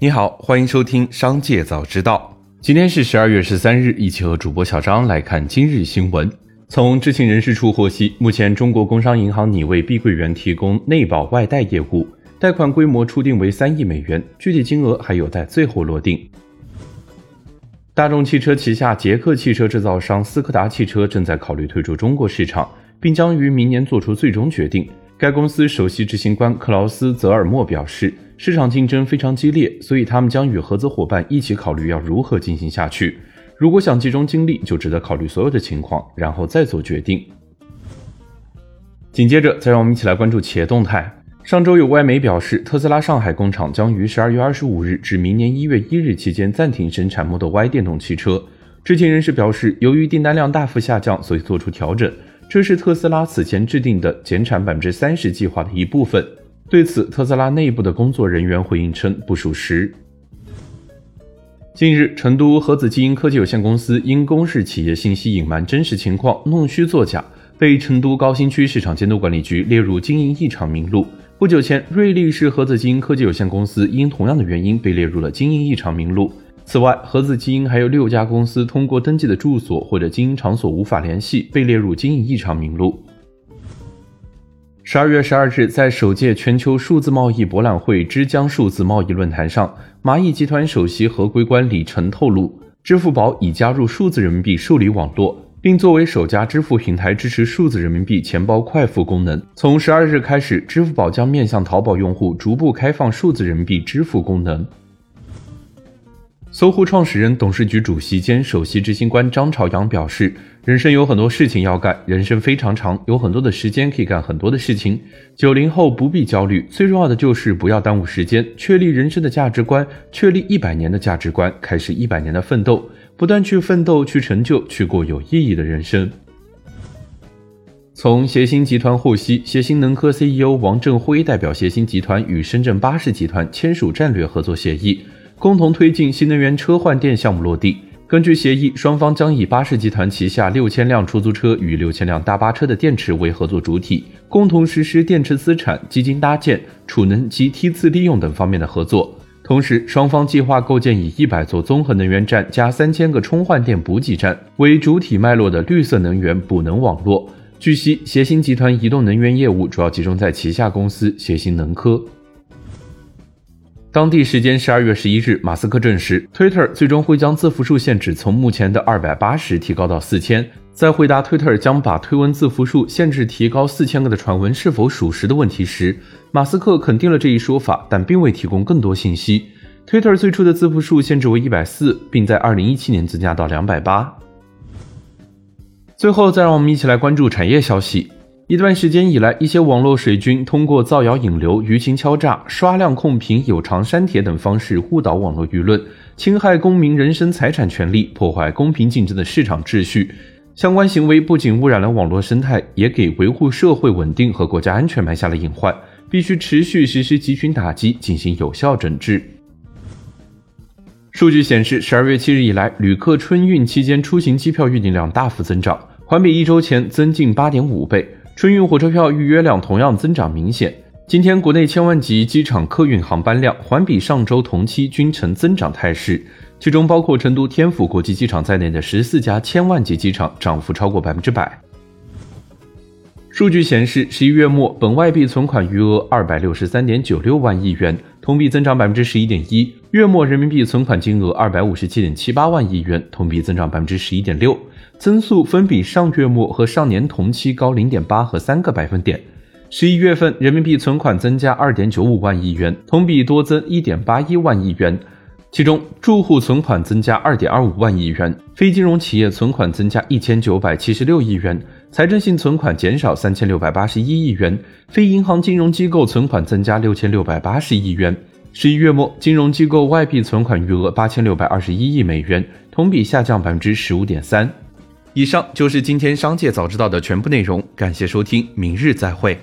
你好，欢迎收听《商界早知道》。今天是十二月十三日，一起和主播小张来看今日新闻。从知情人士处获悉，目前中国工商银行拟为碧桂园提供内保外贷业务，贷款规模初定为三亿美元，具体金额还有待最后落定。大众汽车旗下捷克汽车制造商斯柯达汽车正在考虑退出中国市场，并将于明年做出最终决定。该公司首席执行官克劳斯·泽尔默表示。市场竞争非常激烈，所以他们将与合资伙伴一起考虑要如何进行下去。如果想集中精力，就值得考虑所有的情况，然后再做决定。紧接着，再让我们一起来关注企业动态。上周有外媒表示，特斯拉上海工厂将于十二月二十五日至明年一月一日期间暂停生产 Model Y 电动汽车。知情人士表示，由于订单量大幅下降，所以做出调整。这是特斯拉此前制定的减产百分之三十计划的一部分。对此，特斯拉内部的工作人员回应称不属实。近日，成都核子基因科技有限公司因公示企业信息隐瞒真实情况、弄虚作假，被成都高新区市场监督管理局列入经营异常名录。不久前，瑞丽市核子基因科技有限公司因同样的原因被列入了经营异常名录。此外，盒子基因还有六家公司通过登记的住所或者经营场所无法联系，被列入经营异常名录。十二月十二日，在首届全球数字贸易博览会之江数字贸易论坛上，蚂蚁集团首席合规官李晨透露，支付宝已加入数字人民币受理网络，并作为首家支付平台支持数字人民币钱包快付功能。从十二日开始，支付宝将面向淘宝用户逐步开放数字人民币支付功能。搜狐创始人、董事局主席兼首席执行官张朝阳表示：“人生有很多事情要干，人生非常长，有很多的时间可以干很多的事情。九零后不必焦虑，最重要的就是不要耽误时间，确立人生的价值观，确立一百年的价值观，开始一百年的奋斗，不断去奋斗，去成就，去过有意义的人生。”从协鑫集团获悉，协鑫能科 CEO 王振辉代表协鑫集团与深圳巴士集团签署战略合作协议。共同推进新能源车换电项目落地。根据协议，双方将以巴士集团旗下六千辆出租车与六千辆大巴车的电池为合作主体，共同实施电池资产、基金搭建、储能及梯次利用等方面的合作。同时，双方计划构建以一百座综合能源站加三千个充换电补给站为主体脉络的绿色能源补能网络。据悉，协鑫集团移动能源业务主要集中在旗下公司协鑫能科。当地时间十二月十一日，马斯克证实，Twitter 最终会将字符数限制从目前的二百八十提高到四千。在回答 Twitter 将把推文字符数限制提高四千个的传闻是否属实的问题时，马斯克肯定了这一说法，但并未提供更多信息。Twitter 最初的字符数限制为一百四，并在二零一七年增加到两百八。最后，再让我们一起来关注产业消息。一段时间以来，一些网络水军通过造谣引流、舆情敲诈、刷量控评、有偿删帖等方式误导网络舆论，侵害公民人身财产权利，破坏公平竞争的市场秩序。相关行为不仅污染了网络生态，也给维护社会稳定和国家安全埋下了隐患，必须持续实施集群打击，进行有效整治。数据显示，十二月七日以来，旅客春运期间出行机票预订量大幅增长，环比一周前增近八点五倍。春运火车票预约量同样增长明显。今天国内千万级机场客运航班量环比上周同期均呈增长态势，其中包括成都天府国际机场在内的十四家千万级机场涨幅超过百分之百。数据显示，十一月末本外币存款余额二百六十三点九六万亿元，同比增长百分之十一点一；月末人民币存款金额二百五十七点七八万亿元，同比增长百分之十一点六。增速分比上月末和上年同期高零点八和三个百分点。十一月份人民币存款增加二点九五万亿元，同比多增一点八一万亿元。其中，住户存款增加二点二五万亿元，非金融企业存款增加一千九百七十六亿元，财政性存款减少三千六百八十一亿元，非银行金融机构存款增加六千六百八十亿元。十一月末，金融机构外币存款余额八千六百二十一亿美元，同比下降百分之十五点三。以上就是今天商界早知道的全部内容，感谢收听，明日再会。